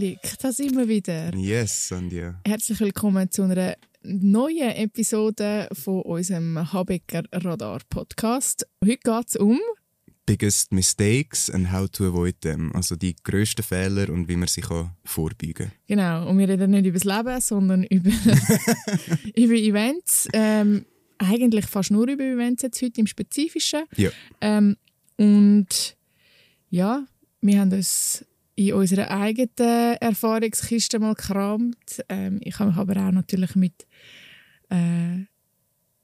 Malik, da sind wir wieder. Yes, Sandia. Herzlich willkommen zu einer neuen Episode von unserem Habecker Radar Podcast. Heute geht es um Biggest Mistakes and how to avoid them. Also die grössten Fehler und wie man sie kann vorbeugen kann. Genau, und wir reden nicht über das Leben, sondern über, über Events. Ähm, eigentlich fast nur über Events jetzt heute im Spezifischen. Ja. Ähm, und ja, wir haben uns in unserer eigenen Erfahrungskiste mal gekramt. Ähm, ich habe mich aber auch natürlich mit äh,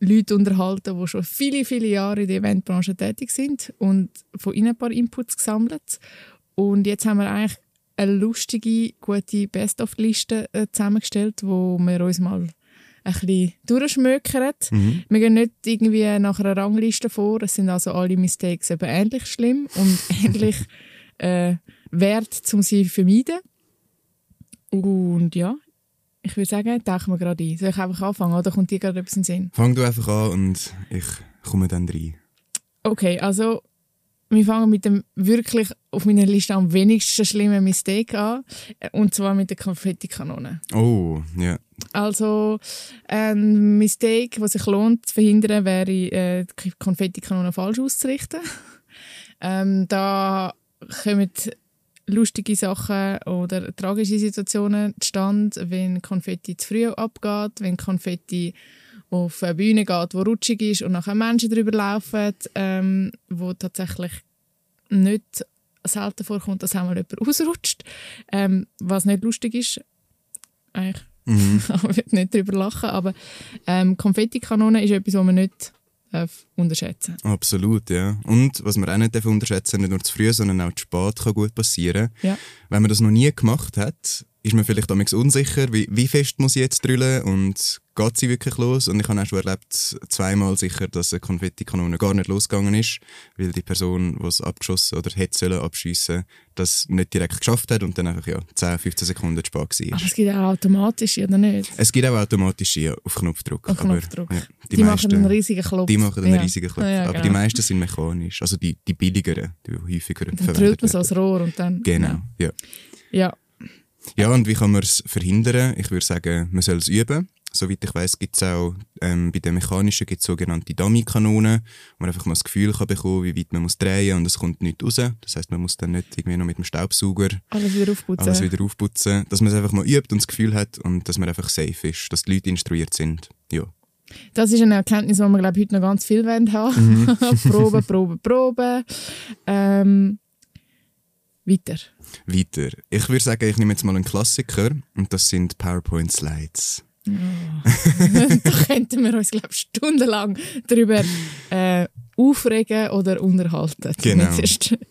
Leuten unterhalten, die schon viele, viele Jahre in der Eventbranche tätig sind und von ihnen ein paar Inputs gesammelt. Und jetzt haben wir eigentlich eine lustige, gute Best-of-Liste äh, zusammengestellt, wo wir uns mal ein bisschen durchschmökern. Mhm. Wir gehen nicht irgendwie nach einer Rangliste vor. Es sind also alle Mistakes eben ähnlich schlimm und ähnlich äh, wert, um sie zu vermeiden. Und ja, ich würde sagen, tauchen wir gerade ein. Soll ich einfach anfangen oder kommt dir gerade etwas in den Sinn? Fang du einfach an und ich komme dann rein. Okay, also wir fangen mit dem wirklich auf meiner Liste am wenigsten schlimmen Mistake an. Und zwar mit der Konfettikanone. Oh, ja. Also ein Mistake, was sich lohnt zu verhindern, wäre äh, die Konfettikanone falsch auszurichten. ähm, da kommen lustige Sachen oder tragische Situationen zustande, wenn Konfetti zu früh abgeht, wenn Konfetti auf eine Bühne geht, wo rutschig ist und nachher Menschen drüber laufen, ähm, wo tatsächlich nicht selten vorkommt, dass einmal jemand ausrutscht, ähm, was nicht lustig ist. Eigentlich Mhm. ich nicht drüber lachen, aber ähm, Konfettikanone ist etwas, was man nicht unterschätzen Absolut, ja. Und was man auch nicht darf unterschätzen nicht nur zu früh, sondern auch zu spät kann gut passieren. Ja. Wenn man das noch nie gemacht hat, ist man vielleicht damals unsicher, wie, wie fest muss ich jetzt drüllen und geht sie wirklich los? Und ich habe auch schon erlebt, zweimal sicher, dass eine Konfettikanone gar nicht losgegangen ist, weil die Person, die es abgeschossen oder hätte sollen abschiessen, das nicht direkt geschafft hat und dann einfach ja 10, 15 Sekunden zu spät war. Aber es gibt auch automatisch, oder nicht? Es gibt auch automatische ja, auf Knopfdruck. Auf aber, Knopfdruck. ja, Die, machen einen riesigen Klopf. Die machen einen Ja. riesigen Klopf. Ja, Aber die genau. meisten sind mechanisch. Also die, die billigeren, die häufiger Dann drillt man so als Rohr und dann... Genau, ja. Ja, Ja, und wie kann man es verhindern? Ich würde sagen, man soll es üben. Soweit ich weiß, gibt es auch ähm, bei den mechanischen gibt's sogenannte Dummy-Kanonen, wo man einfach mal das Gefühl kann bekommen, wie weit man muss drehen und es kommt nicht raus. Das heißt, man muss dann nicht irgendwie noch mit dem Staubsauger alles wieder aufputzen. alles wieder aufputzen. Dass man es einfach mal übt und das Gefühl hat und dass man einfach safe ist, dass die Leute instruiert sind. Ja. Das ist eine Erkenntnis, die wir glaube ich, heute noch ganz viel wollen haben. Mhm. Proben, Proben, Proben. Ähm, weiter. Weiter. Ich würde sagen, ich nehme jetzt mal einen Klassiker und das sind PowerPoint-Slides. da könnten wir uns, glaube ich, stundenlang darüber äh, aufregen oder unterhalten. Genau.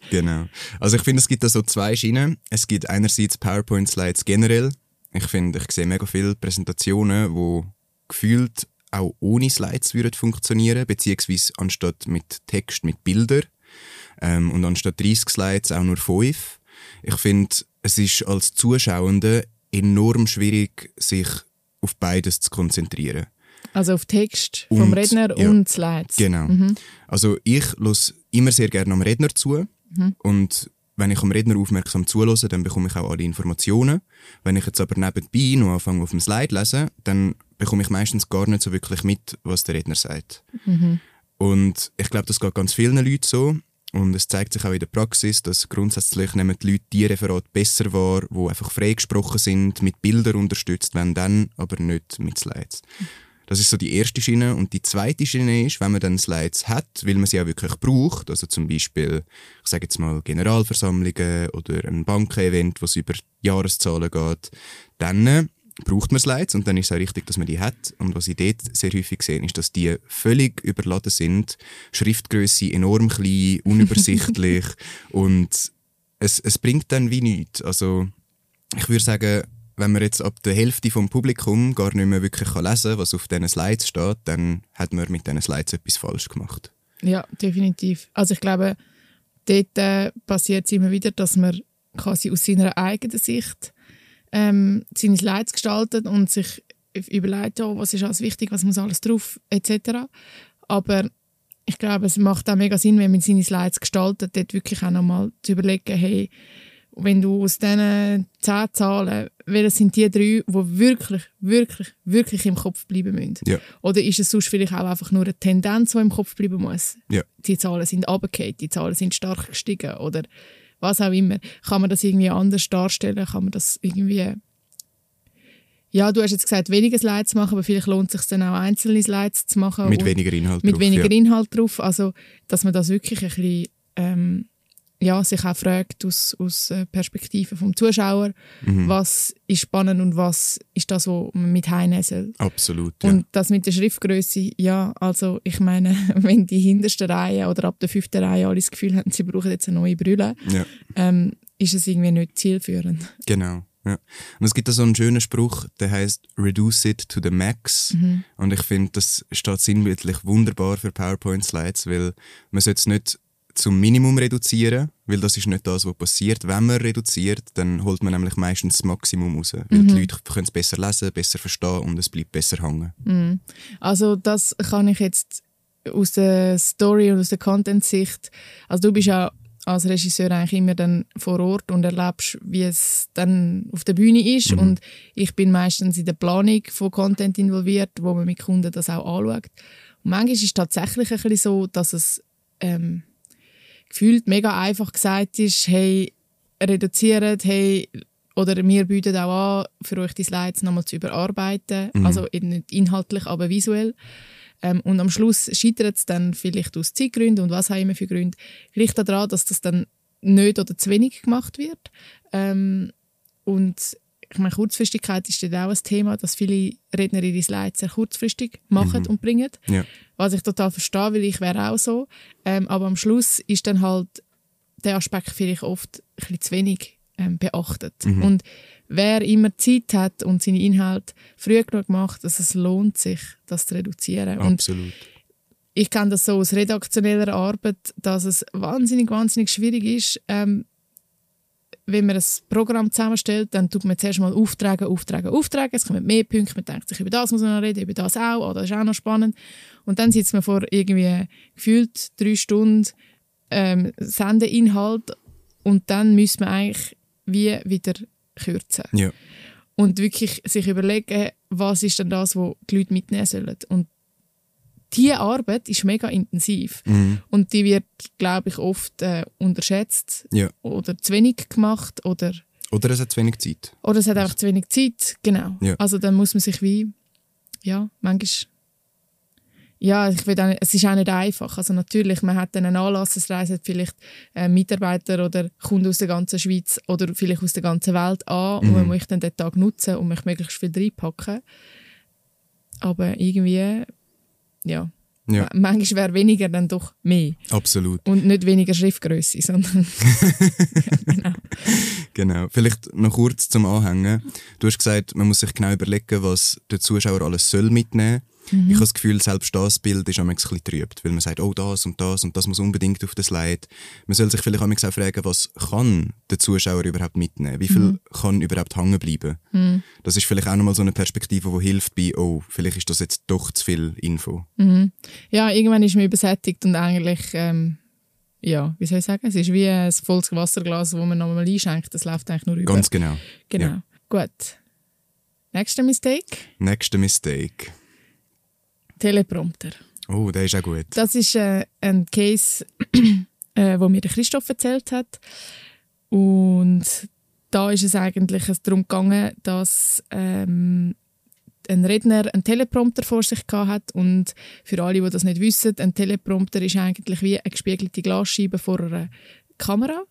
Genau. Also ich finde, es gibt da so zwei Schienen. Es gibt einerseits PowerPoint-Slides generell. Ich finde, ich sehe mega viele Präsentationen, wo gefühlt auch ohne Slides würden funktionieren, beziehungsweise anstatt mit Text mit Bilder ähm, und anstatt 30 Slides auch nur 5. Ich finde, es ist als Zuschauende enorm schwierig, sich auf beides zu konzentrieren. Also auf Text vom Und, Redner ja. und Slides. Genau. Also ich los immer sehr gerne am Redner zu und wenn ich am Redner aufmerksam zulasse, dann bekomme ich auch alle Informationen. Wenn ich jetzt aber nebenbei noch anfange auf dem Slide zu lesen, dann bekomme ich meistens gar nicht so wirklich mit, was der Redner sagt. Und ich glaube, das geht ganz vielen Leuten so. Und es zeigt sich auch in der Praxis, dass grundsätzlich nehmen die Leute die Referate besser wahr, die einfach freigesprochen sind, mit Bildern unterstützt werden, dann aber nicht mit Slides. Das ist so die erste Schiene. Und die zweite Schiene ist, wenn man dann Slides hat, weil man sie auch wirklich braucht, also zum Beispiel, ich sage jetzt mal Generalversammlungen oder ein Bankenevent, wo es über Jahreszahlen geht, dann braucht man Slides und dann ist es auch richtig, dass man die hat. Und was ich dort sehr häufig sehe, ist, dass die völlig überladen sind, Schriftgröße enorm klein, unübersichtlich und es, es bringt dann wie nichts. Also ich würde sagen, wenn man jetzt ab der Hälfte vom Publikum gar nicht mehr wirklich lesen kann, was auf diesen Slides steht, dann hat man mit diesen Slides etwas falsch gemacht. Ja, definitiv. Also ich glaube, dort äh, passiert es immer wieder, dass man quasi aus seiner eigenen Sicht ähm, seine Slides gestaltet und sich überlegt, oh, was ist alles wichtig, was muss alles drauf, etc. Aber ich glaube, es macht auch mega Sinn, wenn man seine Slides gestaltet, dort wirklich auch nochmal zu überlegen, hey, wenn du aus diesen zehn Zahlen, welche sind die drei, die wirklich, wirklich, wirklich im Kopf bleiben müssen? Ja. Oder ist es sonst vielleicht auch einfach nur eine Tendenz, die im Kopf bleiben muss? Ja. Die Zahlen sind runtergefallen, die Zahlen sind stark gestiegen oder was auch immer. Kann man das irgendwie anders darstellen? Kann man das irgendwie... Ja, du hast jetzt gesagt, weniger Slides machen, aber vielleicht lohnt es sich dann auch einzelne Slides zu machen. Mit weniger Inhalt mit drauf, weniger ja. Inhalt drauf. Also, dass man das wirklich ein bisschen, ähm, ja, sich auch fragt aus, aus äh, Perspektive vom Zuschauer, Mhm. was ist spannend und was ist das, was man mit heimnehmen soll. Absolut, ja. Und das mit der Schriftgröße, ja, also ich meine, wenn die hinterste Reihe oder ab der fünften Reihe alle das Gefühl haben, sie brauchen jetzt eine neue Brille, ja. ähm, ist es irgendwie nicht zielführend. Genau. Ja. Und es gibt da so einen schönen Spruch, der heißt Reduce it to the max. Mhm. Und ich finde, das steht sinnbildlich wunderbar für PowerPoint-Slides, weil man sollte es nicht zum Minimum reduzieren, weil das ist nicht das, was passiert. Wenn man reduziert, dann holt man nämlich meistens das Maximum raus. Weil Mhm. die Leute können es besser lesen, besser verstehen und es bleibt besser hängen. Also das kann ich jetzt aus der Story und aus der Content-Sicht, also du bist ja als Regisseur eigentlich immer dann vor Ort und erlebst, wie es dann auf der Bühne ist und ich bin meistens in der Planung von Content involviert, wo man mit Kunden das auch anschaut. Und manchmal ist es tatsächlich ein bisschen so, dass es ähm, gefühlt mega einfach gesagt ist, hey, reduziert, hey, oder wir bieten auch an, für euch die Slides nochmal zu überarbeiten. Also eben nicht inhaltlich, aber visuell. Ähm, und am Schluss scheitert es dann vielleicht aus Zeitgründen und was auch immer für Gründe. Liegt daran, dass das dann nicht oder zu wenig gemacht wird. Ähm, und ich meine, Kurzfristigkeit ist dort auch ein Thema, dass viele Redner ihre Slides sehr kurzfristig machen und bringen. Ja. Was ich total verstehe, weil ich wäre auch so. Ähm, aber am Schluss ist dann halt der Aspekt vielleicht oft ein bisschen zu wenig ähm, beachtet. Und wer immer Zeit hat und seine Inhalte früh genug macht, dass es lohnt sich, das zu reduzieren. Und Absolut. ich kenne das so aus redaktioneller Arbeit, dass es wahnsinnig, wahnsinnig schwierig ist, ähm, wenn man ein Programm zusammenstellt, dann tut man zuerst mal Aufträge, Aufträge, Aufträge. Es kommen mehr Punkte, man denkt sich, über das muss man noch reden, über das auch, oh, das ist auch noch spannend. Und dann sitzt man vor irgendwie gefühlt drei Stunden ähm, Sendeinhalt und dann müsste man eigentlich wie wieder kürzen Ja. und wirklich sich überlegen, was ist denn das, was die Leute mitnehmen sollen. Und diese Arbeit ist mega intensiv Mhm. und die wird, glaube ich, oft äh, unterschätzt ja. oder zu wenig gemacht oder, Oder es hat zu wenig Zeit. oder es hat einfach zu wenig Zeit. Genau. Ja. Also dann muss man sich wie, ja, manchmal ja, ich will nicht, es ist auch nicht einfach. Also natürlich, man hat dann einen Anlass, es reisen vielleicht äh, Mitarbeiter oder Kunden aus der ganzen Schweiz oder vielleicht aus der ganzen Welt an und Mhm. man möchte dann den Tag nutzen und möchte möglichst viel reinpacken. Aber irgendwie, ja, Ja, ma- manchmal wäre weniger dann doch mehr. absolut. Und nicht weniger Schriftgröße, sondern Genau. Vielleicht noch kurz zum Anhängen. Du hast gesagt, man muss sich genau überlegen, was der Zuschauer alles soll mitnehmen. Mhm. Ich habe das Gefühl, selbst das Bild ist ein bisschen trübt, weil man sagt, oh, das und das und das muss unbedingt auf den Slide. Man soll sich vielleicht auch fragen, was kann der Zuschauer überhaupt mitnehmen? Wie viel Mhm. kann überhaupt hängen bleiben? Das ist vielleicht auch nochmal so eine Perspektive, die hilft bei, oh, vielleicht ist das jetzt doch zu viel Info. ja, irgendwann ist man übersättigt und eigentlich, ähm, ja, wie soll ich sagen, es ist wie ein volles Wasserglas, das man nochmal einschenkt, das läuft eigentlich nur über. Ganz genau. genau. ja. Gut. Nächster Mistake, Nächster Mistake. Teleprompter. Oh, der ist auch gut. Das ist äh, ein Case, äh, wo mir der Christoph erzählt hat. Und da ist es eigentlich darum gegangen, dass ähm, ein Redner einen Teleprompter vor sich hat und für alle, die das nicht wissen, ein Teleprompter ist eigentlich wie eine gespiegelte Glasscheibe vor einer Kamera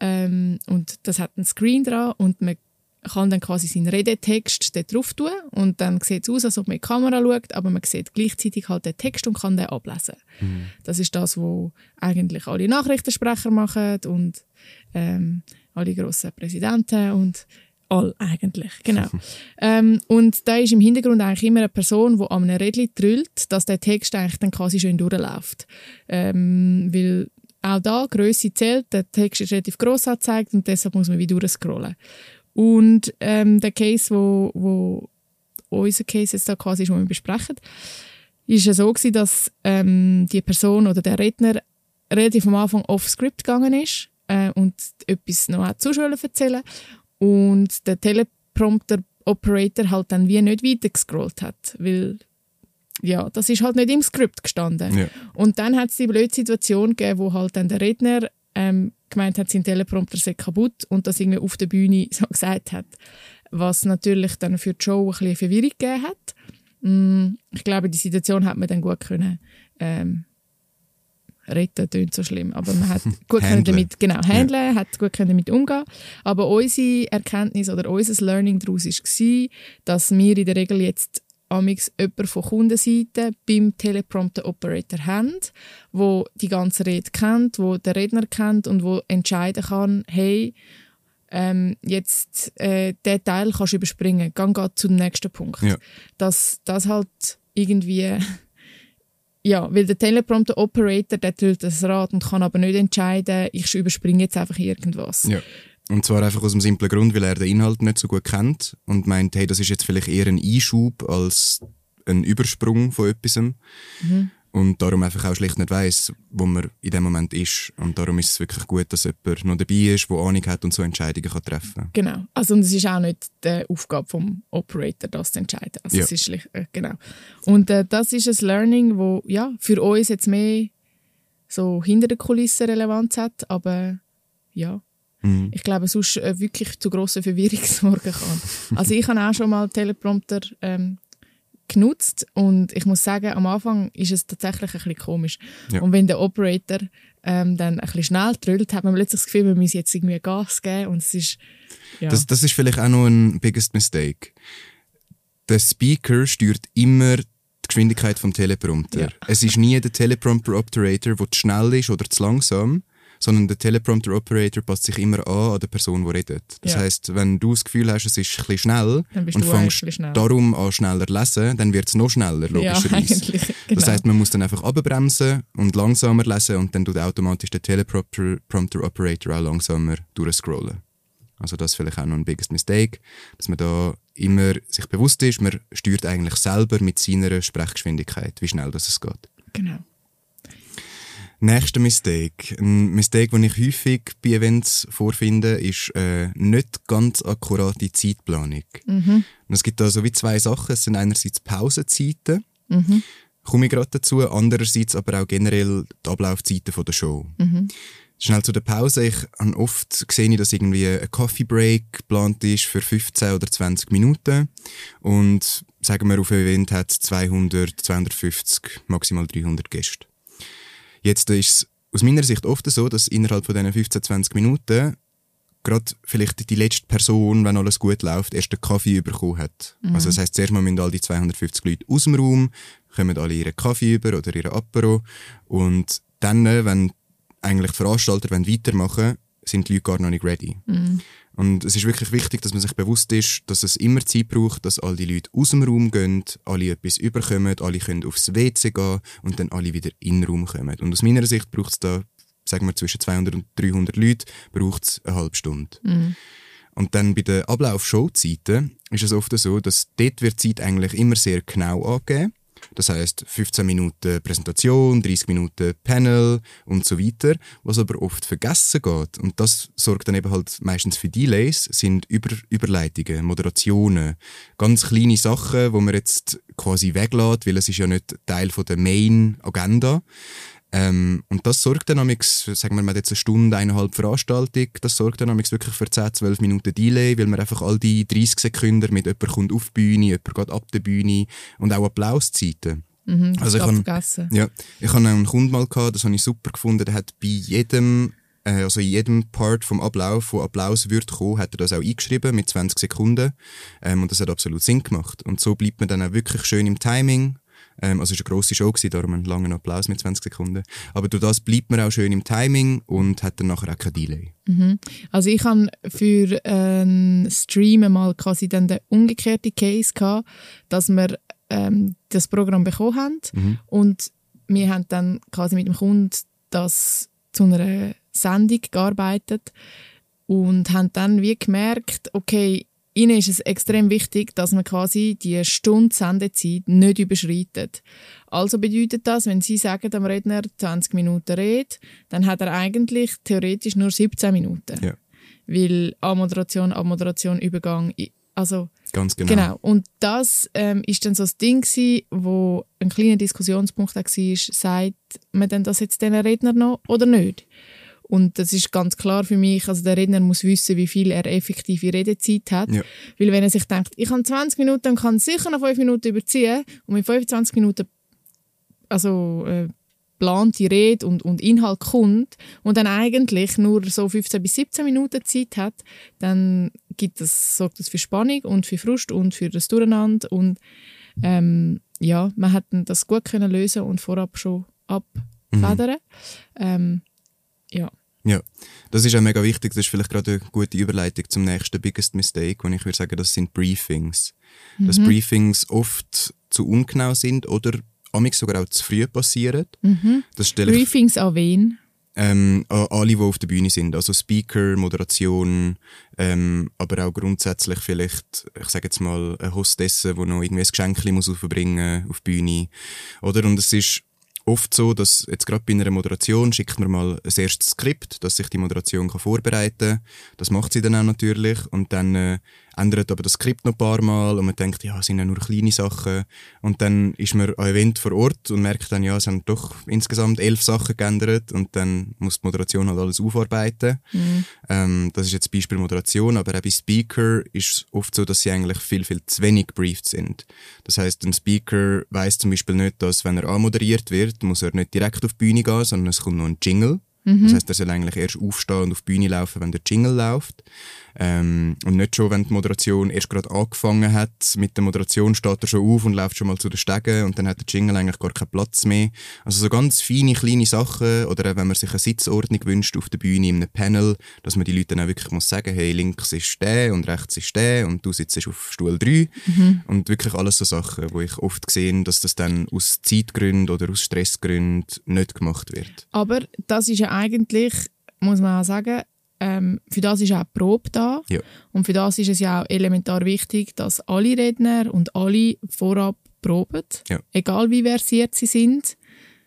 ähm, und das hat einen Screen dran und man kann dann quasi seinen Redetext dort drauf tun und dann sieht es aus, als ob man in die Kamera schaut, aber man sieht gleichzeitig halt den Text und kann den ablesen. Das ist das, was eigentlich alle Nachrichtensprecher machen und ähm, alle grossen Präsidenten und all eigentlich, genau. ähm, und da ist im Hintergrund eigentlich immer eine Person, die an einem Rädchen drüllt, dass der Text eigentlich dann quasi schön durchläuft. Ähm, weil auch da Größe zählt, der Text ist relativ gross angezeigt und deshalb muss man wie durchscrollen. Und ähm, der Case, wo, wo unser Case jetzt da quasi ist, den wir besprechen, ist ja so gewesen, dass ähm, die Person oder der Redner relativ am Anfang off-script gegangen ist äh, und etwas noch auch Zuschauern erzählen und der Teleprompter-Operator halt dann wie nicht weiter gescrollt hat, weil ja, das ist halt nicht im Skript gestanden. Ja. Und dann hat es die blöde Situation gegeben, wo halt dann der Redner ähm, gemeint hat, sein Teleprompter sei kaputt und das irgendwie auf der Bühne so gesagt hat. Was natürlich dann für die Show ein bisschen Verwirrung gegeben hat. Mm, ich glaube, die Situation hat man dann gut können ähm, retten, klingt so schlimm, aber man hat gut können damit, genau, handeln, hat gut können damit umgehen. Aber unsere Erkenntnis oder unser Learning daraus war, dass wir in der Regel jetzt amix jemanden von Kundenseite beim Teleprompter-Operator haben, wo die ganze Rede kennt, wo der Redner kennt und wo entscheiden kann, hey, ähm, jetzt äh, den Teil kannst du überspringen, geh grad zu dem nächsten Punkt. Ja. Dass das halt irgendwie ja, weil der Teleprompter-Operator, der tut das Rad und kann aber nicht entscheiden, ich überspringe jetzt einfach irgendwas. Ja. Und zwar einfach aus dem simplen Grund, weil er den Inhalt nicht so gut kennt und meint, hey, das ist jetzt vielleicht eher ein Einschub als ein Übersprung von etwas. Mhm. Und darum einfach auch schlicht nicht weiss, wo man in dem Moment ist. Und darum ist es wirklich gut, dass jemand noch dabei ist, der Ahnung hat und so Entscheidungen kann treffen kann. Genau. Also und es ist auch nicht die Aufgabe vom Operator, das zu entscheiden. Also Ja. es ist schlicht, äh, genau. Und äh, das ist ein Learning, wo ja für uns jetzt mehr so hinter den Kulissen Relevanz hat, aber ja. Mhm. Ich glaube, sonst äh, wirklich zu grossen Verwirrung sorgen kann. Also ich habe auch schon mal Teleprompter ähm, genutzt und ich muss sagen, am Anfang ist es tatsächlich ein bisschen komisch. Ja. Und wenn der Operator ähm, dann ein bisschen schnell trüllt, hat man plötzlich das Gefühl, wir müssen jetzt irgendwie Gas geben und es ist ja. Das, das ist vielleicht auch noch ein biggest mistake. Der Speaker steuert immer die Geschwindigkeit vom Teleprompter. Ja. Es ist nie der Teleprompter-Operator, der zu schnell ist oder zu langsam, sondern der Teleprompter-Operator passt sich immer an an der Person, die redet. Das Ja. heißt, wenn du das Gefühl hast, es ist ein bisschen schnell und fängst darum an schneller zu lesen, dann wird es noch schneller, ja, logischerweise. eigentlich. Genau. Das heißt, man muss dann einfach abbremsen und langsamer lesen und dann tut automatisch der Teleprompter-Operator auch langsamer durchscrollen. Also das ist vielleicht auch noch ein biggest mistake, dass man da immer sich bewusst ist, man steuert eigentlich selber mit seiner Sprechgeschwindigkeit, wie schnell das es geht. genau. Nächster Mistake. Ein Mistake, den ich häufig bei Events vorfinde, ist äh, nicht ganz akkurate Zeitplanung. Und es gibt da so wie zwei Sachen. Es sind einerseits Pausenzeiten, komme ich gerade dazu, andererseits aber auch generell die Ablaufzeiten von der Show. Schnell zu der Pause. Ich habe oft gesehen, dass irgendwie ein Coffee Break geplant ist für 15 oder 20 Minuten. Und sagen wir, auf einem Event hat es 200, 250, maximal 300 Gäste. Jetzt ist es aus meiner Sicht oft so, dass innerhalb von diesen 15, 20 Minuten gerade vielleicht die letzte Person, wenn alles gut läuft, erst den Kaffee bekommen hat. Also das heisst, zuerst mal müssen all die 250 Leute aus dem Raum, kommen alle ihren Kaffee über oder ihren Apero und dann, äh, wenn eigentlich die Veranstalter wollen weitermachen sind die Leute gar noch nicht ready. Und es ist wirklich wichtig, dass man sich bewusst ist, dass es immer Zeit braucht, dass all die Leute aus dem Raum gehen, alle etwas überkommen, alle können aufs WC gehen und dann alle wieder in den Raum kommen. Und aus meiner Sicht braucht es da, sagen wir, zwischen 200 und 300 Leute, braucht es eine halbe Stunde. Und dann bei den Ablauf-Showzeiten ist es oft so, dass dort wird die Zeit eigentlich immer sehr genau angegeben. Das heißt 15 Minuten Präsentation, 30 Minuten Panel und so weiter. Was aber oft vergessen geht, und das sorgt dann eben halt meistens für Delays, sind Über Überleitungen, Moderationen, ganz kleine Sachen, wo man jetzt quasi weglässt, weil es ist ja nicht Teil von der Main-Agenda. Ähm, und das sorgt dann amix, sagen wir mal jetzt eine Stunde, eineinhalb Veranstaltung, das sorgt dann amix wirklich für 10, 12 Minuten Delay, weil man einfach all die 30 Sekunden mit jemand kommt auf die Bühne, jemand geht ab der Bühne und auch Applauszeiten. Mhm, Also ich vergessen. Ja, ich hatte einen Kunden mal, gehabt, das habe ich super gefunden, der hat bei jedem, äh, also in jedem Part vom Ablauf, wo Applaus wird kommen, hat er das auch eingeschrieben mit 20 Sekunden ähm, und das hat absolut Sinn gemacht. Und so bleibt man dann auch wirklich schön im Timing, ähm, also es war eine grosse Show, gewesen, darum einen langen Applaus mit 20 Sekunden, aber durch das bleibt man auch schön im Timing und hat dann nachher auch kein Delay. Also ich habe für einen Stream mal quasi dann den umgekehrten Case gehabt, dass wir ähm, das Programm bekommen haben und wir haben dann quasi mit dem Kunden das zu einer Sendung gearbeitet und haben dann wie gemerkt, okay, ihnen ist es extrem wichtig, dass man quasi die Stunde Sendezeit nicht überschreitet. Also bedeutet das, wenn Sie sagen, am Redner 20 Minuten redet, dann hat er eigentlich theoretisch nur 17 Minuten. Ja. Weil Anmoderation, Abmoderation, Übergang, also Ganz genau. Genau. Und das ähm, ist dann so das Ding gewesen, wo ein kleiner Diskussionspunkt war, sagt man denn das jetzt den Redner noch oder nicht? Und das ist ganz klar für mich, also der Redner muss wissen, wie viel er effektive Redezeit hat. Ja. Weil wenn er sich denkt, ich habe 20 Minuten und kann sicher noch 5 Minuten überziehen und mit 25 Minuten also äh, geplante Rede und, und Inhalt kommt und dann eigentlich nur so 15 bis 17 Minuten Zeit hat, dann gibt das, sorgt das für Spannung und für Frust und für das Durcheinander und ähm, ja, man hat das gut können lösen und vorab schon abfedern. Ähm, ja. Ja, das ist auch mega wichtig. Das ist vielleicht gerade eine gute Überleitung zum nächsten Biggest Mistake, und ich würde sagen, das sind Briefings. Dass Briefings oft zu ungenau sind oder amix sogar auch zu früh passieren. Das stelle ich Briefings an wen? ähm, an alle, die auf der Bühne sind. Also Speaker, Moderation, ähm, aber auch grundsätzlich vielleicht, ich sage jetzt mal, eine Hostesse, die noch irgendwie ein Geschenk muss aufbringen auf die Bühne. Oder? Und es ist oft so, dass jetzt gerade bei einer Moderation schickt man mal ein erstes Skript, dass sich die Moderation kann vorbereiten kann. Das macht sie dann auch natürlich. Und dann äh, ändert aber das Skript noch ein paar Mal und man denkt, ja, es sind ja nur kleine Sachen. Und dann ist man an Event vor Ort und merkt dann, ja, es haben doch insgesamt elf Sachen geändert und dann muss die Moderation halt alles aufarbeiten. Ähm, das ist jetzt Beispiel Moderation, aber auch bei Speaker ist es oft so, dass sie eigentlich viel, viel zu wenig briefed sind. Das heißt, ein Speaker weiß zum Beispiel nicht, dass wenn er anmoderiert wird, muss er nicht direkt auf die Bühne gehen, sondern es kommt noch ein Jingle. Das heißt, er soll eigentlich erst aufstehen und auf die Bühne laufen, wenn der Jingle läuft. Ähm, und nicht schon, wenn die Moderation erst gerade angefangen hat. Mit der Moderation steht er schon auf und läuft schon mal zu den Stegen und dann hat der Jingle eigentlich gar keinen Platz mehr. Also so ganz feine, kleine Sachen oder auch wenn man sich eine Sitzordnung wünscht auf der Bühne in einem Panel, dass man die Leute dann auch wirklich muss sagen, hey, links ist der und rechts ist der und du sitzt auf Stuhl 3. Und wirklich alles so Sachen, wo ich oft sehe, dass das dann aus Zeitgründen oder aus Stressgründen nicht gemacht wird. Aber das ist ja eigentlich, muss man auch sagen, ähm, für das ist auch die Probe da. Ja. Und für das ist es ja auch elementar wichtig, dass alle Redner und alle vorab proben, Ja. egal wie versiert sie sind,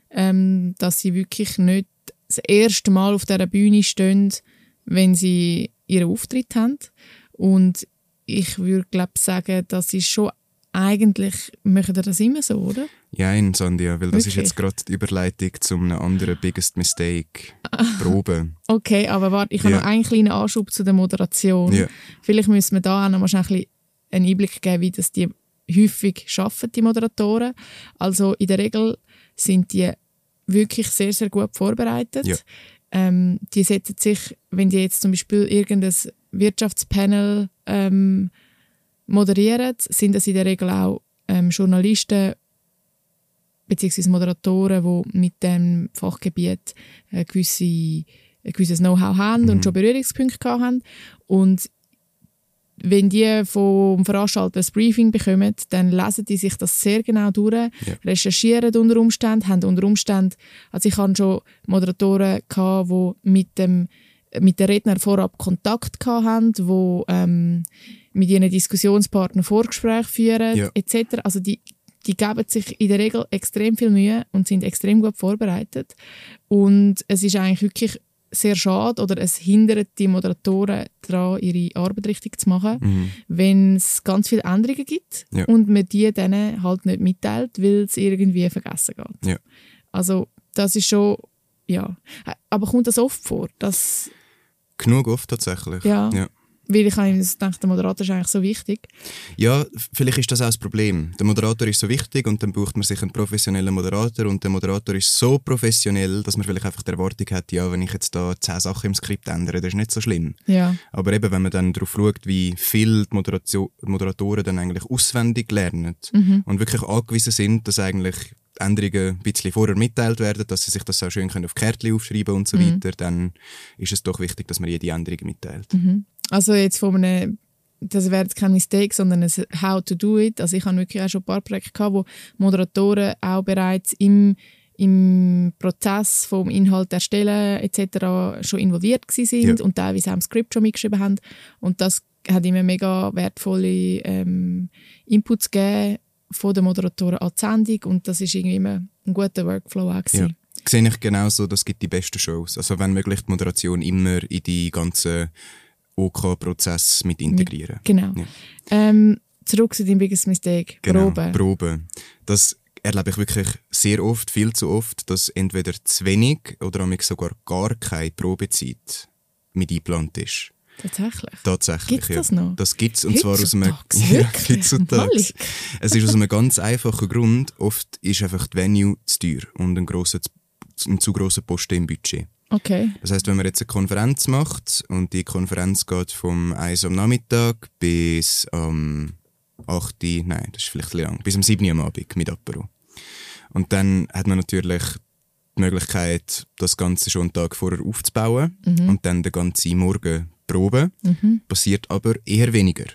ähm, dass sie wirklich nicht das erste Mal auf dieser Bühne stehen, wenn sie ihren Auftritt haben. Und ich würde glaube sagen, das ist schon eigentlich, machen ihr das immer so, oder? Ja, in Sandia, weil das ist Wirklich? jetzt gerade die Überleitung zu einem anderen Biggest Mistake. Probe. Okay, aber warte, ich habe Ja. noch einen kleinen Anschub zu der Moderation. Ja. Vielleicht müssen wir da auch noch mal ein bisschen einen Einblick geben, wie das die häufig schaffen, die Moderatoren. Also in der Regel sind die wirklich sehr, sehr gut vorbereitet. Ja. Ähm, die setzen sich, wenn die jetzt zum Beispiel irgendein Wirtschaftspanel ähm, moderieren, sind das in der Regel auch ähm, Journalisten beziehungsweise Moderatoren, die mit dem Fachgebiet äh, gewisse, ein gewisses Know-how haben und schon Berührungspunkte haben. Und wenn die vom Veranstalter ein Briefing bekommen, dann lesen die sich das sehr genau durch, recherchieren unter Umständen, haben unter Umständen, also ich hatte schon Moderatoren, gehabt, die mit dem mit den Rednern vorab Kontakt haben, die ähm, mit ihren Diskussionspartnern Vorgespräche führen, Ja. etc. Also die, die geben sich in der Regel extrem viel Mühe und sind extrem gut vorbereitet. Und es ist eigentlich wirklich sehr schade oder es hindert die Moderatoren daran, ihre Arbeit richtig zu machen, wenn es ganz viele Änderungen gibt Ja. und man die denen halt nicht mitteilt, weil es irgendwie vergessen geht. Ja. Also das ist schon, ja. Aber kommt das oft vor, dass, Genug oft tatsächlich. Ja. ja. Weil ich habe gedacht, der Moderator ist eigentlich so wichtig. Ja, vielleicht ist das auch das Problem. Der Moderator ist so wichtig und dann braucht man sich einen professionellen Moderator und der Moderator ist so professionell, dass man vielleicht einfach die Erwartung hat, ja, wenn ich jetzt da zehn Sachen im Skript ändere, das ist nicht so schlimm. Ja. Aber eben, wenn man dann darauf schaut, wie viel die Moderation, Moderatoren dann eigentlich auswendig lernen und wirklich angewiesen sind, dass eigentlich Änderungen ein bisschen vorher mitteilt werden, dass sie sich das auch schön können auf Kärtchen aufschreiben und so weiter, dann ist es doch wichtig, dass man jede Änderung mitteilt. Also jetzt von einem, das wäre jetzt kein Mistake, sondern ein How to do it. Also ich habe wirklich auch schon ein paar Projekte gehabt, wo Moderatoren auch bereits im, im Prozess vom Inhalt erstellen etc. schon involviert gewesen sind Ja. und teilweise auch im Skript schon mitgeschrieben haben. Und das hat immer mega wertvolle ähm, Inputs gegeben von den Moderatoren an die Sendung und das ist irgendwie immer ein guter Workflow auch Ja. gewesen. Sehe ich genauso, das gibt die besten Shows. Also wenn möglich die Moderation immer in die ganzen OK-Prozess mit integrieren. Genau. Ja. Ähm, zurück zu deinem Biggest Mistake. Genau, Proben. Probe. Das erlebe ich wirklich sehr oft, viel zu oft, dass entweder zu wenig oder sogar gar keine Probezeit mit eingeplant ist. Tatsächlich. Tatsächlich. Gibt's ja. das noch? Das gibt es und zwar aus einem, Heutzutage? ja, heutzutage. Es ist aus einem ganz einfachen Grund. Oft ist einfach die Venue zu teuer und ein, grosser, ein zu grosser Posten im Budget. Okay. Das heißt, wenn man jetzt eine Konferenz macht und die Konferenz geht vom 1 am Nachmittag bis am 8, nein, das ist vielleicht ein bisschen lang, bis am 7 am Abend mit Apero. Und dann hat man natürlich die Möglichkeit, das Ganze schon einen Tag vorher aufzubauen und dann den ganzen Morgen proben. Passiert aber eher weniger.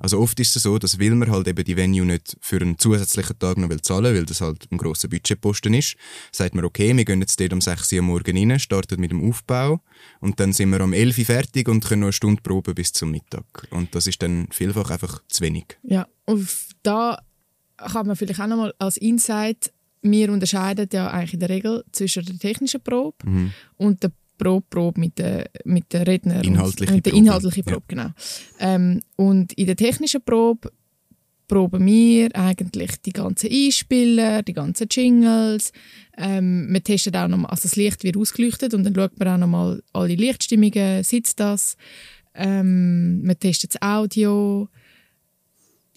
Also oft ist es so, dass will man halt eben die Venue nicht für einen zusätzlichen Tag noch will zahlen weil das halt ein grosser Budgetposten ist, sagt man, okay, wir gehen jetzt dort um 6 Uhr am Morgen rein, starten mit dem Aufbau und dann sind wir um 11 Uhr fertig und können noch eine Stunde proben bis zum Mittag. Und das ist dann vielfach einfach zu wenig. Ja, und da kann man vielleicht auch nochmal als Insight, wir unterscheiden ja eigentlich in der Regel zwischen der technischen Probe Mhm. und der Probe, Probe mit den mit der Redner. Inhaltliche und, mit der Probe. inhaltlichen Probe, genau. Ähm, und in der technischen Probe proben wir eigentlich die ganzen Einspieler, die ganzen Jingles. Ähm, wir testen auch nochmal, also das Licht wird ausgeleuchtet und dann schaut man auch nochmal alle Lichtstimmungen, sitzt das. Ähm, wir testen das Audio.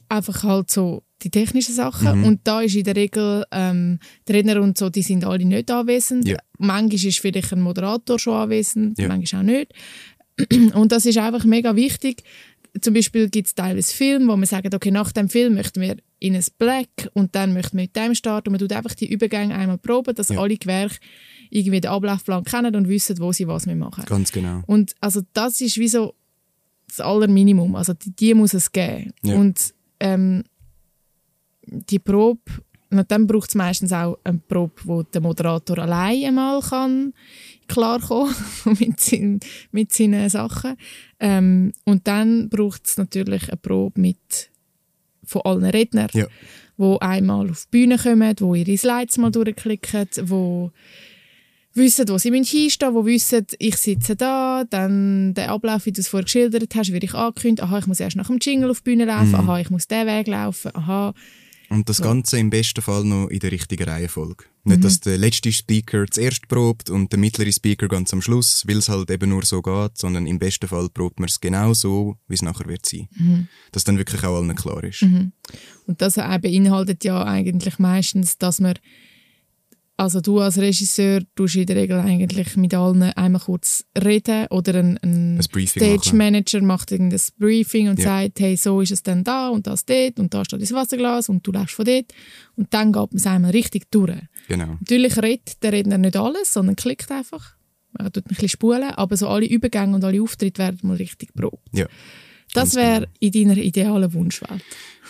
Einfach halt so die technischen Sachen. Und da ist in der Regel, ähm, Redner und so, die sind alle nicht anwesend. Ja. Manchmal ist vielleicht ein Moderator schon anwesend, Ja. manchmal auch nicht. Und das ist einfach mega wichtig. Zum Beispiel gibt es teilweise Filme, wo man sagt, okay, nach dem Film möchten wir in ein Black und dann möchten wir mit dem starten. Und man tut einfach die Übergänge einmal proben, dass Ja. alle Gewerke irgendwie den Ablaufplan kennen und wissen, wo sie was machen. Ganz genau. Und also das ist wie so das Allerminimum. Also die, die muss es geben. Ja. Und ähm, die Probe, na, dann braucht es meistens auch eine Probe, wo der Moderator allein einmal kann klarkommen mit, seinen, mit seinen Sachen. Ähm, und dann braucht es natürlich eine Probe mit von allen Rednern, Ja. wo einmal auf die Bühne kommen, wo ihre Slides mal durchklicken, wo wissen, wo sie hinstehen müssen, wo wissen, ich sitze da, dann der Ablauf, wie du es vorher geschildert hast, werde ich angekündigt, aha, ich muss erst nach dem Jingle auf die Bühne laufen, aha, ich muss den Weg laufen, aha. Und das Ganze im besten Fall noch in der richtigen Reihenfolge. Nicht, dass der letzte Speaker zuerst probt und der mittlere Speaker ganz am Schluss, weil es halt eben nur so geht, sondern im besten Fall probt man es genau so, wie es nachher wird sein. Dass dann wirklich auch allen klar ist. Und das beinhaltet ja eigentlich meistens, dass man, also du als Regisseur tust in der Regel eigentlich mit allen einmal kurz reden oder ein, ein, Ein Stage machen. Manager macht irgendein Briefing und Ja. sagt, hey, so ist es dann da und das dort und da steht das Wasserglas und du läufst von dort und dann geht man es einmal richtig durch. Genau. Natürlich redet der Redner nicht alles, sondern klickt einfach. Man tut ein bisschen spulen, aber so alle Übergänge und alle Auftritte werden mal richtig probt. Ja. Das Ganz wäre in deiner idealen Wunschwelt.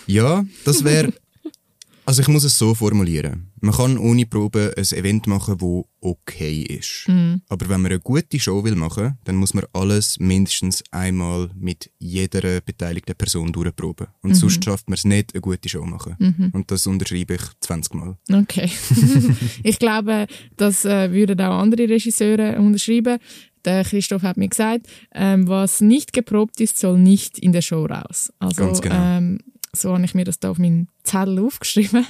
Ja, das wäre. Also ich muss es so formulieren. Man kann ohne Probe ein Event machen, wo okay ist. Aber wenn man eine gute Show will machen, dann muss man alles mindestens einmal mit jeder beteiligten Person durchproben. Und sonst schafft man es nicht, eine gute Show machen. Und das unterschreibe ich 20 Mal. Okay. ich glaube, das äh, würden auch andere Regisseure unterschreiben. Der Christoph hat mir gesagt, ähm, was nicht geprobt ist, soll nicht in der Show raus. Also, Ganz genau. ähm, so habe ich mir das da auf meinen Zettel aufgeschrieben.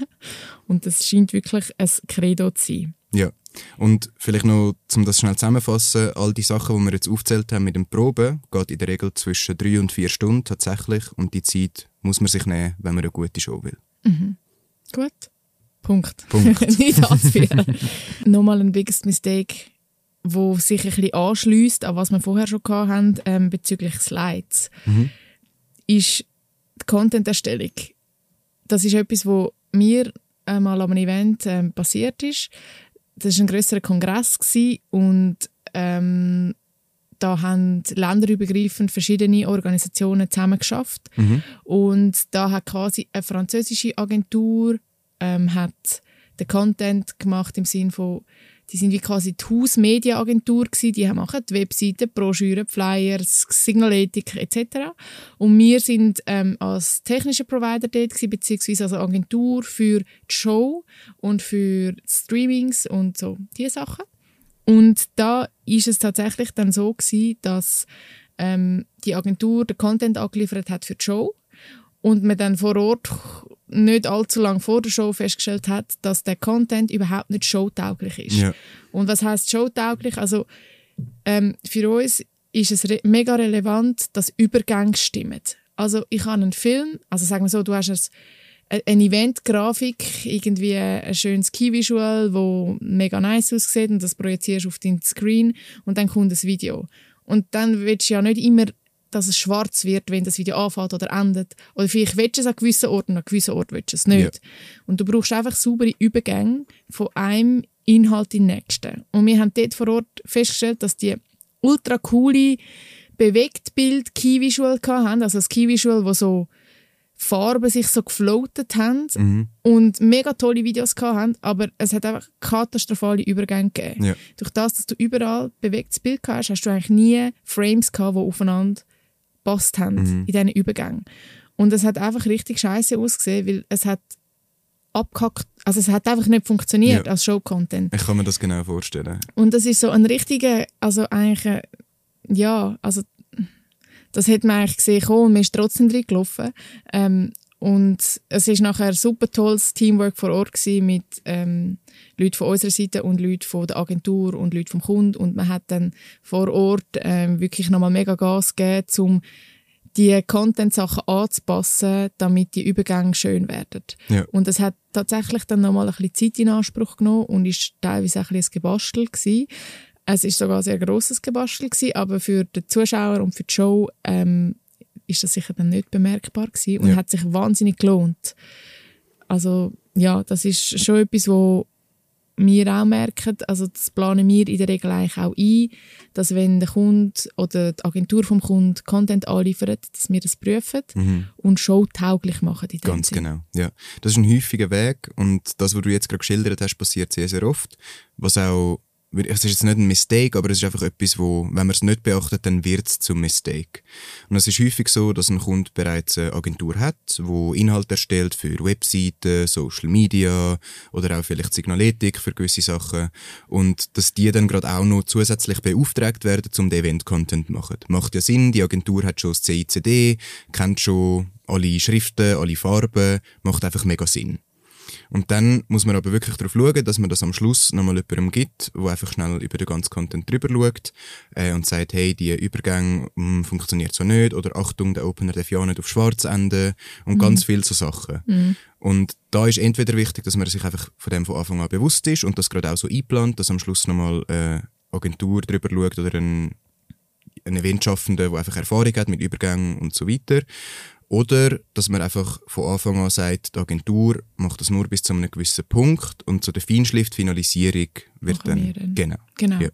Und das scheint wirklich ein Credo zu sein. Ja. Und vielleicht noch, um das schnell zusammenzufassen, all die Sachen, die wir jetzt aufgezählt haben mit dem Proben, geht in der Regel zwischen drei und vier Stunden tatsächlich. Und die Zeit muss man sich nehmen, wenn man eine gute Show will. Gut. Punkt. Punkt. nicht anzuführen. Nochmal ein biggest mistake, wo sich ein bisschen anschliesst an was wir vorher schon hatten, ähm, bezüglich Slides, ist die Content-Erstellung. Das ist etwas, wo mir einmal an einem Event ähm, passiert ist. Das war ein grösserer Kongress gewesen und ähm, da haben länderübergreifend verschiedene Organisationen zusammen geschafft. Und da hat quasi eine französische Agentur ähm, hat den Content gemacht im Sinne von, die sind wie quasi die Hausmedia-Agentur gewesen. Die machen die Webseiten, Broschüren, Flyers, Signaletik etc. Und wir sind ähm, als technischer Provider dort gewesen, beziehungsweise als Agentur für die Show und für Streamings und so diese Sachen. Und da ist es tatsächlich dann so gewesen, dass ähm, die Agentur den Content angeliefert hat für die Show und man dann vor Ort nicht allzu lange vor der Show festgestellt hat, dass der Content überhaupt nicht showtauglich ist. Ja. Und was heißt showtauglich? Also ähm, für uns ist es re mega relevant, dass Übergänge stimmen. Also ich habe einen Film, also sagen wir so, du hast ein, eine Event-Grafik, irgendwie ein schönes Key-Visual, wo mega nice aussieht und das projizierst auf deinen Screen und dann kommt das Video. Und dann willst du ja nicht immer dass es schwarz wird, wenn das Video anfängt oder endet. Oder vielleicht willst du es an gewissen Orten, an gewissen Orten willst du es nicht. Ja. Und du brauchst einfach saubere Übergänge von einem Inhalt in den nächsten. Und wir haben dort vor Ort festgestellt, dass die ultra coole Bewegtbild Key Visual hatten, also das Key Visual, wo so Farben sich so gefloatet haben mhm. und mega tolle Videos hatten, aber es hat einfach katastrophale Übergänge gegeben. Ja. Durch das, dass du überall bewegtes Bild hast, hast du eigentlich nie Frames gehabt, die aufeinander passt haben mhm. in diesen Übergängen. Und es hat einfach richtig scheiße ausgesehen, weil es hat abgehackt, also es hat einfach nicht funktioniert ja. als Show-Content. Ich kann mir das genau vorstellen. Und das ist so ein richtiger, also eigentlich, ein, ja, also das hat man eigentlich gesehen und man ist trotzdem drin gelaufen. Ähm, und es ist nachher ein super tolles Teamwork vor Ort gewesen mit ähm, Leuten von unserer Seite und Leuten von der Agentur und Leuten vom Kunden. Und man hat dann vor Ort ähm, wirklich nochmal mega Gas gegeben, um die Content-Sachen anzupassen, damit die Übergänge schön werden. Ja. Und es hat tatsächlich dann nochmal ein bisschen Zeit in Anspruch genommen und ist teilweise ein bisschen Gebastel gewesen. Es ist sogar ein sehr grosses Gebastel gewesen, aber für den Zuschauer und für die Show ähm, ist das sicher dann nicht bemerkbar gewesen und ja. hat sich wahnsinnig gelohnt. Also ja, das ist schon etwas, wo wir auch merken, also das planen wir in der Regel eigentlich auch ein, dass wenn der Kunde oder die Agentur vom Kunden Content anliefert, dass wir das prüfen mhm. und showtauglich machen. In Ganz Sinn. genau, ja. Das ist ein häufiger Weg und das, was du jetzt gerade geschildert hast, passiert sehr, sehr oft, was auch es ist jetzt nicht ein Mistake, aber es ist einfach etwas, wo, wenn man es nicht beachtet, dann wird es zum Mistake. Und es ist häufig so, dass ein Kunde bereits eine Agentur hat, wo Inhalt erstellt für Webseiten, Social Media oder auch vielleicht Signaletik für gewisse Sachen und dass die dann gerade auch noch zusätzlich beauftragt werden, um den Event-Content zu machen. Macht ja Sinn, die Agentur hat schon das CICD, kennt schon alle Schriften, alle Farben, macht einfach mega Sinn. Und dann muss man aber wirklich darauf schauen, dass man das am Schluss nochmal jemandem gibt, wo einfach schnell über den ganzen Content drüber schaut äh, und sagt, hey, die Übergang mh, hm, funktioniert so nicht oder Achtung, der Opener darf ja nicht auf schwarz enden und mhm. ganz viele so Sachen. Mhm. Und da ist entweder wichtig, dass man sich einfach von dem von Anfang an bewusst ist und das gerade auch so einplant, dass am Schluss nochmal äh, Agentur drüber schaut oder ein, ein Eventschaffender, der einfach Erfahrung hat mit Übergängen und so weiter. Oder dass man einfach von Anfang an sagt, die Agentur macht das nur bis zu einem gewissen Punkt und zu der Feinschliff, Finalisierung wird dann, dann. Genau. genau. Ja.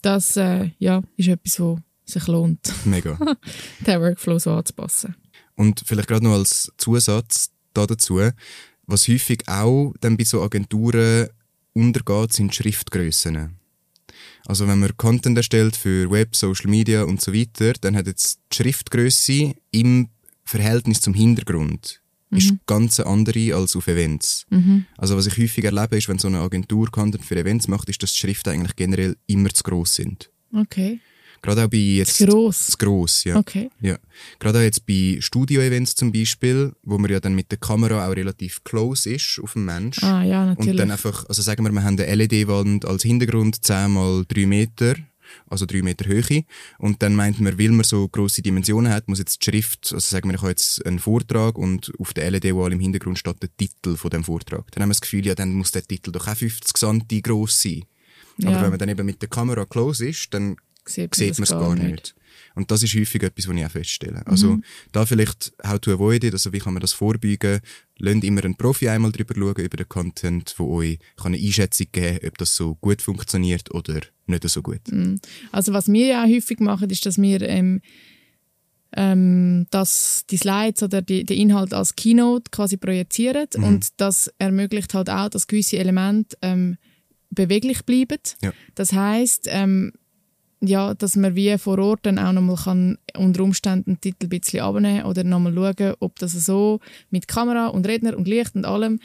Das äh, ja, ist etwas, was sich lohnt. Mega. den Workflow so anzupassen. Und vielleicht gerade noch als Zusatz da dazu, was häufig auch dann bei so Agenturen untergeht, sind Schriftgrößen. Also wenn man Content erstellt für Web, Social Media und so weiter, dann hat jetzt die Schriftgröße im Verhältnis zum Hintergrund mhm. ist ganz andere als auf Events. Mhm. Also was ich häufig erlebe, ist, wenn so eine Agentur Content für Events macht, ist, dass die Schriften eigentlich generell immer zu groß sind. Okay. Gerade auch bei jetzt... Zu gross? Zu gross, ja. Okay. ja. Gerade auch jetzt bei Studio-Events zum Beispiel, wo man ja dann mit der Kamera auch relativ close ist auf den Mensch. Ah, ja, natürlich. Und dann einfach, also sagen wir, wir haben eine LED-Wand als Hintergrund 10 mal 3 Meter also drei Meter Höhe. Und dann meint man, weil man so große Dimensionen hat, muss jetzt die Schrift, also sagen wir, ich habe jetzt einen Vortrag und auf der LED-Wall im Hintergrund steht der Titel von dem Vortrag. Dann haben wir das Gefühl, ja, dann muss der Titel doch auch 50 cm groß sein. Ja. Aber wenn man dann eben mit der Kamera close ist, dann sieht man es gar, nicht. nicht. Und das ist häufig etwas, was ich auch feststelle. Also mhm. da vielleicht how to avoid it, also wie kann man das vorbeugen? Lasst immer einen Profi einmal drüber schauen, über den Content, wo euch kann eine Einschätzung geben ob das so gut funktioniert oder nicht so gut. Mhm. Also was wir ja häufig machen, ist, dass wir ähm, ähm, dass die Slides oder die, der Inhalt als Keynote quasi projizieren mhm. und das ermöglicht halt auch, dass gewisse Elemente ähm, beweglich bleiben. Ja. Das heißt, ähm, ja, dass man wie vor Ort dann auch nochmal kann unter Umständen den Titel ein bisschen abnehmen oder nochmal schauen, ob das so mit Kamera und Redner und Licht und allem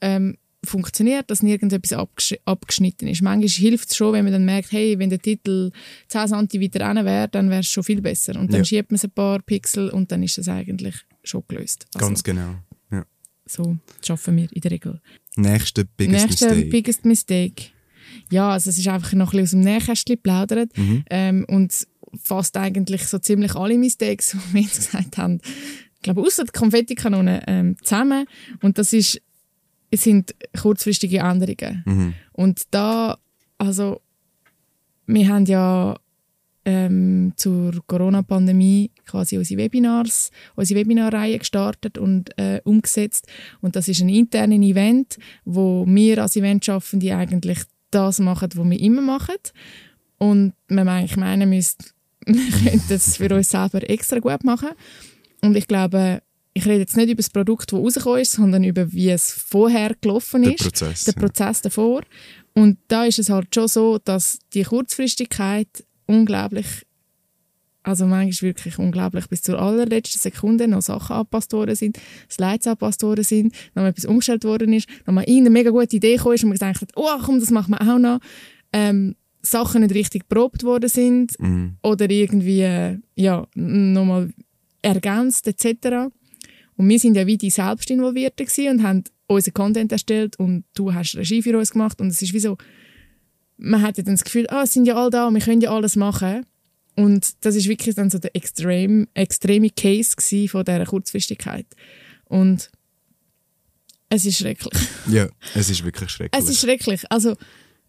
ähm, funktioniert, dass nirgendetwas abgesch abgeschnitten ist. Manchmal hilft es schon, wenn man dann merkt, hey, wenn der Titel 10 cm weiter rein wäre, dann wäre es schon viel besser. Und dann Ja. schiebt man es ein paar Pixel und dann ist es eigentlich schon gelöst. Also, Ganz genau. Ja. So schaffen wir in der Regel. Nächster Biggest Nächster Mistake. Biggest Mistake. Ja, also es ist einfach noch ein bisschen aus dem Nähkästchen geplaudert Mhm. ähm, und fasst eigentlich so ziemlich alle Mistakes, die wir jetzt gesagt haben, ich glaube, außer die Konfettikanonen ähm, zusammen. Und das ist, es sind kurzfristige Änderungen. Mhm. Und da, also, wir haben ja ähm, zur Corona-Pandemie quasi unsere Webinars, unsere Webinarreihe gestartet und äh, umgesetzt. Und das ist ein internes Event, wo wir als Eventschaffende eigentlich das machen, was wir immer machen. Und man eigentlich meinen müsste, wir könnten es für uns selber extra gut machen. Und ich glaube, ich rede jetzt nicht über das Produkt, das rausgekommen ist, sondern über wie es vorher gelaufen Der ist Prozess. der ja. Prozess davor. Und da ist es halt schon so, dass die Kurzfristigkeit unglaublich, also manchmal wirklich unglaublich, bis zur allerletzten Sekunde noch Sachen angepasst worden sind, Slides angepasst worden sind, noch mal etwas umgestellt worden ist, noch mal irgendeine mega gute Idee gekommen ist und man gedacht hat, oh komm, das machen wir auch noch. Ähm, Sachen nicht richtig probt worden sind Mhm. oder irgendwie äh, ja, nochmal ergänzt etc. Und wir sind ja wie die selbst Involvierten gewesen und haben unseren Content erstellt und du hast Regie für uns gemacht und es ist wie so, man hat ja dann das Gefühl, ah, es sind ja alle da, wir können ja alles machen. Und das ist wirklich dann so der extrem, extreme Case von dieser Kurzfristigkeit. Und es ist schrecklich. ja, es ist wirklich schrecklich. Es ist schrecklich. Also,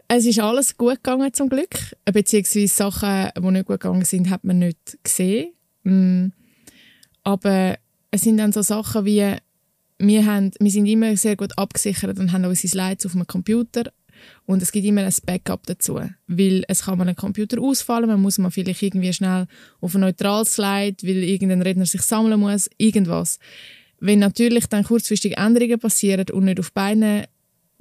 es ist alles gut gegangen zum Glück. Beziehungsweise Sachen, die nicht gut gegangen sind, hat man nicht gesehen. Mm. Aber es sind dann so Sachen wie, wir, haben, wir sind immer sehr gut abgesichert und haben unsere Slides auf dem Computer und es gibt immer ein Backup dazu, weil es kann mal ein Computer ausfallen, man muss mal vielleicht irgendwie schnell auf ein neutrales Slide, weil irgendein Redner sich sammeln muss, irgendwas. Wenn natürlich dann kurzfristig Änderungen passieren und nicht auf beiden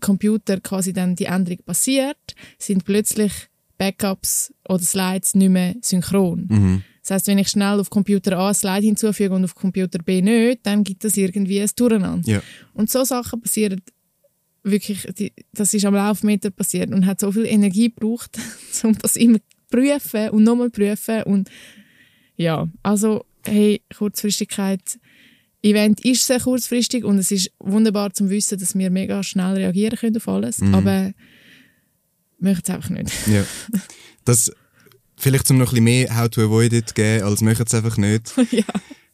Computer quasi dann die Änderung passiert, sind plötzlich Backups oder Slides nicht mehr synchron. Mhm. Das heißt, wenn ich schnell auf Computer A ein Slide hinzufüge und auf Computer B nicht, dann gibt es irgendwie ein Durcheinander. Ja. Und so Sachen passieren wirklich, die, das ist am Laufmeter passiert und hat so viel Energie gebraucht, um das immer zu prüfen und nochmal prüfen und ja, also hey, Kurzfristigkeit, Event ist sehr kurzfristig und es ist wunderbar zu wissen, dass wir mega schnell reagieren können auf alles, aber wir möchten es einfach nicht. Ja. Das, vielleicht zum noch ein bisschen mehr How to Avoid It geben, als möchten es einfach nicht. ja.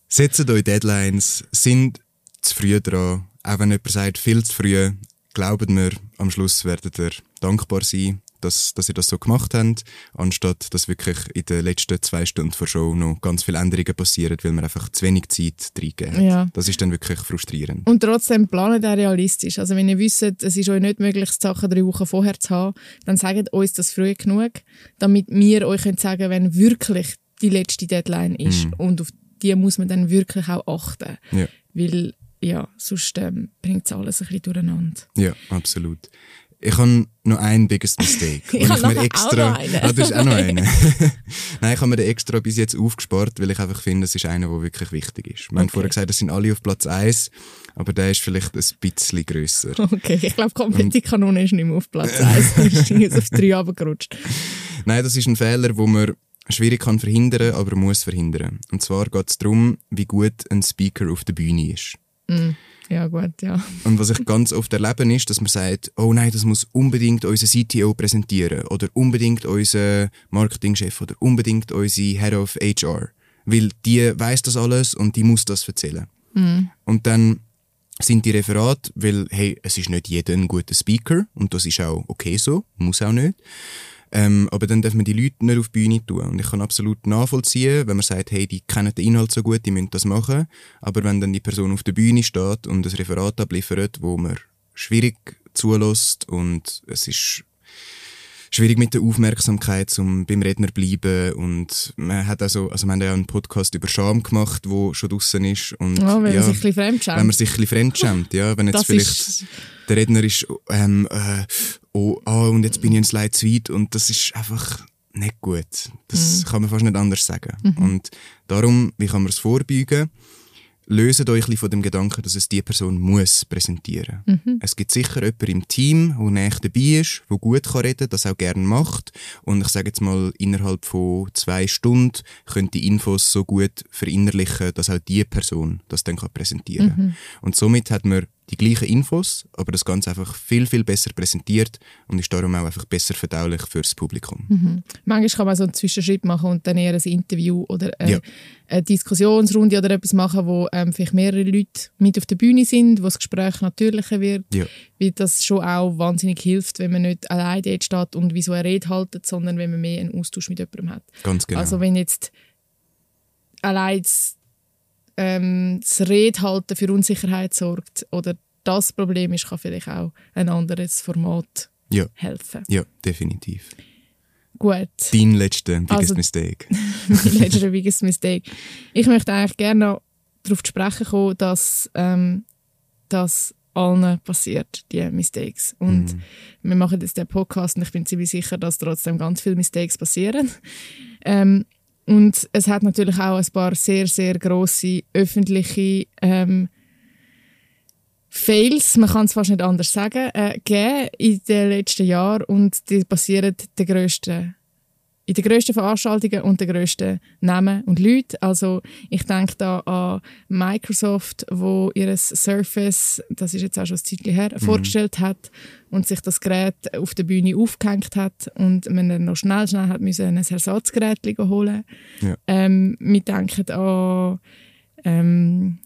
Setzt euch Deadlines, sind zu früh dran. Auch wenn jemand sagt, viel zu früh, glaubt mir, am Schluss werdet ihr dankbar sein, dass, dass ihr das so gemacht habt, anstatt dass wirklich in den letzten zwei Stunden vor Show noch ganz viele Änderungen passieren, weil man einfach zu wenig Zeit reingeben hat. Ja. Das ist dann wirklich frustrierend. Und trotzdem planet auch realistisch. Also wenn ihr wisst, es ist euch nicht möglich, die Sachen drei Wochen vorher zu haben, dann sagt uns das früh genug, damit wir euch können sagen wenn wirklich die letzte Deadline ist. Und auf die muss man dann wirklich auch achten. Ja. Weil, ja, sonst ähm, bringt es alles ein bisschen durcheinander. Ja, absolut. Ich habe noch einen biggest mistake. Ich habe mir nachher auch noch einen. Ah, du hast auch noch einen. Nein, ich habe mir den extra bis jetzt aufgespart, weil ich einfach finde, es ist einer, der wirklich wichtig ist. Wir haben Okay. vorher gesagt, das sind alle auf Platz 1, aber der ist vielleicht ein bisschen grösser. Okay, ich glaube, Konfetti-Kanone ist nicht mehr auf Platz 1, dann ist auf 3 runtergerutscht. Nein, das ist ein Fehler, wo man schwierig kann verhindern, aber muss verhindern. Und zwar geht es darum, wie gut ein Speaker auf der Bühne ist. Ja, gut, ja. Und was ich ganz oft erlebe, ist, dass man sagt, oh nein, das muss unbedingt unser CTO präsentieren oder unbedingt unser Marketingchef oder unbedingt unsere Head of HR. Weil die weiß das alles und die muss das erzählen. Und dann sind die Referate, weil, hey, es ist nicht jeder ein guter Speaker und das ist auch okay so, muss auch nicht. Ähm, aber dann darf man die Leute nicht auf die Bühne tun. Und ich kann absolut nachvollziehen, wenn man sagt, hey, die kennen den Inhalt so gut, die müssen das machen. Aber wenn dann die Person auf der Bühne steht und ein Referat abliefert, wo man schwierig zulässt und es ist schwierig mit der Aufmerksamkeit, um beim Redner zu bleiben. Und man hat also, also wir haben ja einen Podcast über Scham gemacht, wo schon draußen ist. Und, Oh, wenn ja, man sich ein bisschen fremdschämt. Wenn man sich ein bisschen fremdschämt, ja. Wenn jetzt vielleicht der Redner ist, ähm, äh, oh, ah, und jetzt bin ich ein Slide zu weit und das ist einfach nicht gut. Das Mhm. kann man fast nicht anders sagen. Und darum, wie kann man es vorbeugen? Löset euch ein von dem Gedanken, dass es die Person muss präsentieren. Mhm. Es gibt sicher jemanden im Team, der näher dabei ist, der gut kann reden, das auch gerne macht. Und ich sage jetzt mal, innerhalb von zwei Stunden könnt die Infos so gut verinnerlichen, dass auch die Person das dann kann präsentieren kann. Und somit hat man die gleichen Infos, aber das Ganze einfach viel, viel besser präsentiert und ist darum auch einfach besser verdaulich fürs Publikum. Manchmal kann man so einen Zwischenschritt machen und dann eher ein Interview oder eine, Ja. eine Diskussionsrunde oder etwas machen, wo ähm, vielleicht mehrere Leute mit auf der Bühne sind, wo das Gespräch natürlicher wird. Ja. Weil das schon auch wahnsinnig hilft, wenn man nicht allein dort steht und wie so eine Rede haltet, sondern wenn man mehr einen Austausch mit jemandem hat. Ganz genau. Also wenn jetzt allein ähm, das Redhalten für Unsicherheit sorgt oder das Problem ist, kann vielleicht auch ein anderes Format ja, helfen. ja, definitiv. Gut. Dein letzter Biggest Also- Mistake. mein letzter biggest mistake. Ich möchte eigentlich gerne noch darauf zu sprechen kommen, dass ähm, das allen passiert, die Mistakes. Und wir machen jetzt den Podcast und ich bin ziemlich sicher, dass trotzdem ganz viele Mistakes passieren. Ähm, und es hat natürlich auch ein paar sehr, sehr grosse öffentliche ähm, Fails, man kann es fast nicht anders sagen, äh, gegeben in den letzten Jahren. Und die passieren den grössten in den grössten Veranstaltungen und den grössten Namen und Leuten. Also ich denke da an Microsoft, wo ihr Surface, das ist jetzt auch schon ein Zeitchen her, vorgestellt hat und sich das Gerät auf der Bühne aufgehängt hat und man dann noch schnell, schnell hat müssen ein Ersatzgerät holen. Ja. Ähm, wir denken an ähm,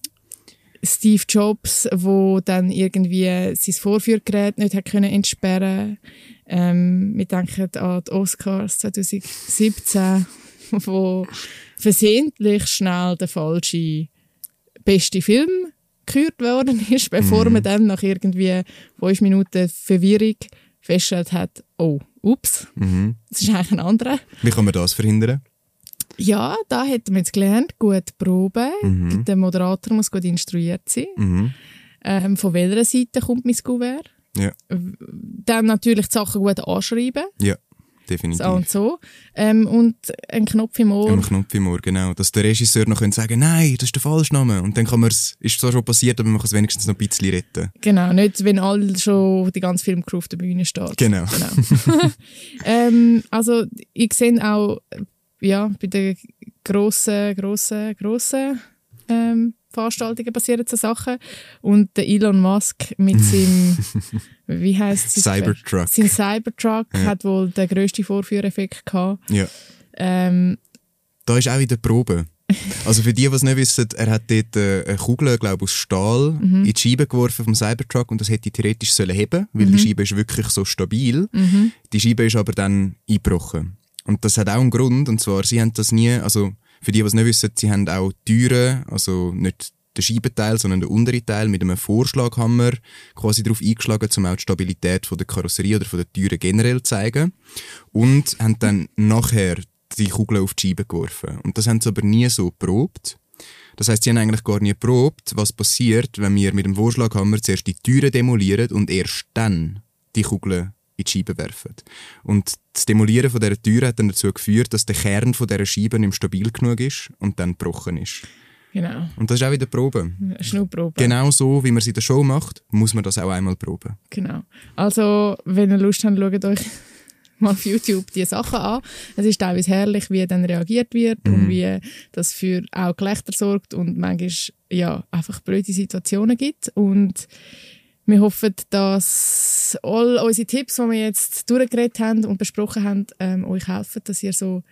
Steve Jobs, wo dann irgendwie sein Vorführgerät nicht hat können entsperren. Ähm, wir denken an die Oscars 2017, wo versehentlich schnell der falsche beste Film gekürt worden ist, bevor man dann nach irgendwie fünf Minuten Verwirrung festgestellt hat, oh, ups, Mhm. das ist eigentlich ein anderer. Wie kann man das verhindern? Ja, da hätten wir jetzt gelernt, gut proben. Mhm. Der Moderator muss gut instruiert sein. Mhm. Ähm, von welcher Seite kommt mein Kuvert? Ja, Dann natürlich die Sachen gut anschreiben, ja, definitiv. so und so. Ähm, und ein Knopf im Ohr. Am Knopf im Ohr, genau. Dass der Regisseur noch sagen nein, das ist der falsche Name. Und dann kann man es, ist zwar schon passiert, aber man kann es wenigstens noch ein bisschen retten. Genau, nicht wenn alle schon die ganze Filmcrew auf der Bühne steht. Genau. Genau. ähm, also ich sehe auch ja, bei den grossen, grossen, grossen ähm, Veranstaltungen passieren so Sachen. Und der Elon Musk mit seinem, wie heisst es? Cybertruck. Sein Cybertruck hat wohl den grössten Vorführeffekt gehabt. Ja. Ähm, Da ist auch wieder die Probe. Also für die, die es nicht wissen, er hat dort äh, eine Kugel, glaube aus Stahl, Mhm. in die Scheibe geworfen vom Cybertruck und das hätte theoretisch sollen heben, weil Mhm. die Scheibe ist wirklich so stabil. Die Scheibe ist aber dann eingebrochen. Und das hat auch einen Grund, und zwar, sie haben das nie, also für die, die es nicht wissen, sie haben auch Türen, also nicht den Scheibenteil, sondern den unteren Teil mit einem Vorschlaghammer quasi darauf eingeschlagen, um auch die Stabilität von der Karosserie oder von der Türen generell zu zeigen. Und haben dann nachher die Kugel auf die Scheibe geworfen. Und das haben sie aber nie so geprobt. Das heißt, sie haben eigentlich gar nie geprobt, was passiert, wenn wir mit dem Vorschlaghammer zuerst die Türen demolieren und erst dann die Kugeln in die Scheibe werfen. Und das Demolieren von dieser Tür hat dann dazu geführt, dass der Kern von dieser Scheibe nicht stabil genug ist und dann gebrochen ist. genau, Und das ist auch wieder Probe. Schnurprobe. Genau so, wie man sie in der Show macht, muss man das auch einmal proben. Genau. Also, wenn ihr Lust habt, schaut euch mal auf YouTube die Sachen an. Es ist teilweise herrlich, wie dann reagiert wird und wie das für auch Gelächter sorgt und manchmal ja, einfach blöde Situationen gibt. Und wir hoffen, dass all unsere Tipps, die wir jetzt durchgeredet haben und besprochen haben, ähm, euch helfen, dass ihr so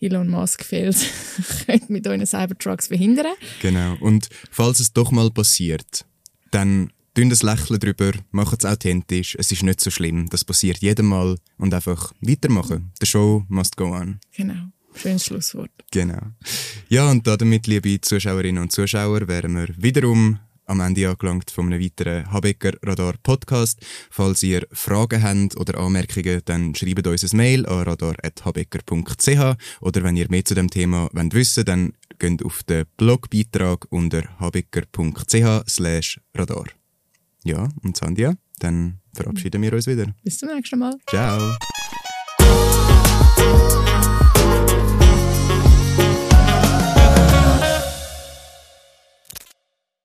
Elon Musk fehlt, könnt mit euren Cybertrucks verhindern. Genau. Und falls es doch mal passiert, dann tun das Lächeln drüber, machen es authentisch. Es ist nicht so schlimm. Das passiert jedem Mal. Und einfach weitermachen. The show must go on. Genau. Schönes Schlusswort. Genau. Ja, und damit, liebe Zuschauerinnen und Zuschauer, wären wir wiederum am Ende angelangt von einem weiteren Habecker Radar Podcast. Falls ihr Fragen habt oder Anmerkungen, dann schreibt uns ein Mail an radar.habecker.ch oder wenn ihr mehr zu dem Thema wollt wissen dann geht auf den Blogbeitrag unter habecker.ch slash radar. Ja, und Sandia, dann verabschieden wir uns wieder. Bis zum nächsten Mal. Ciao.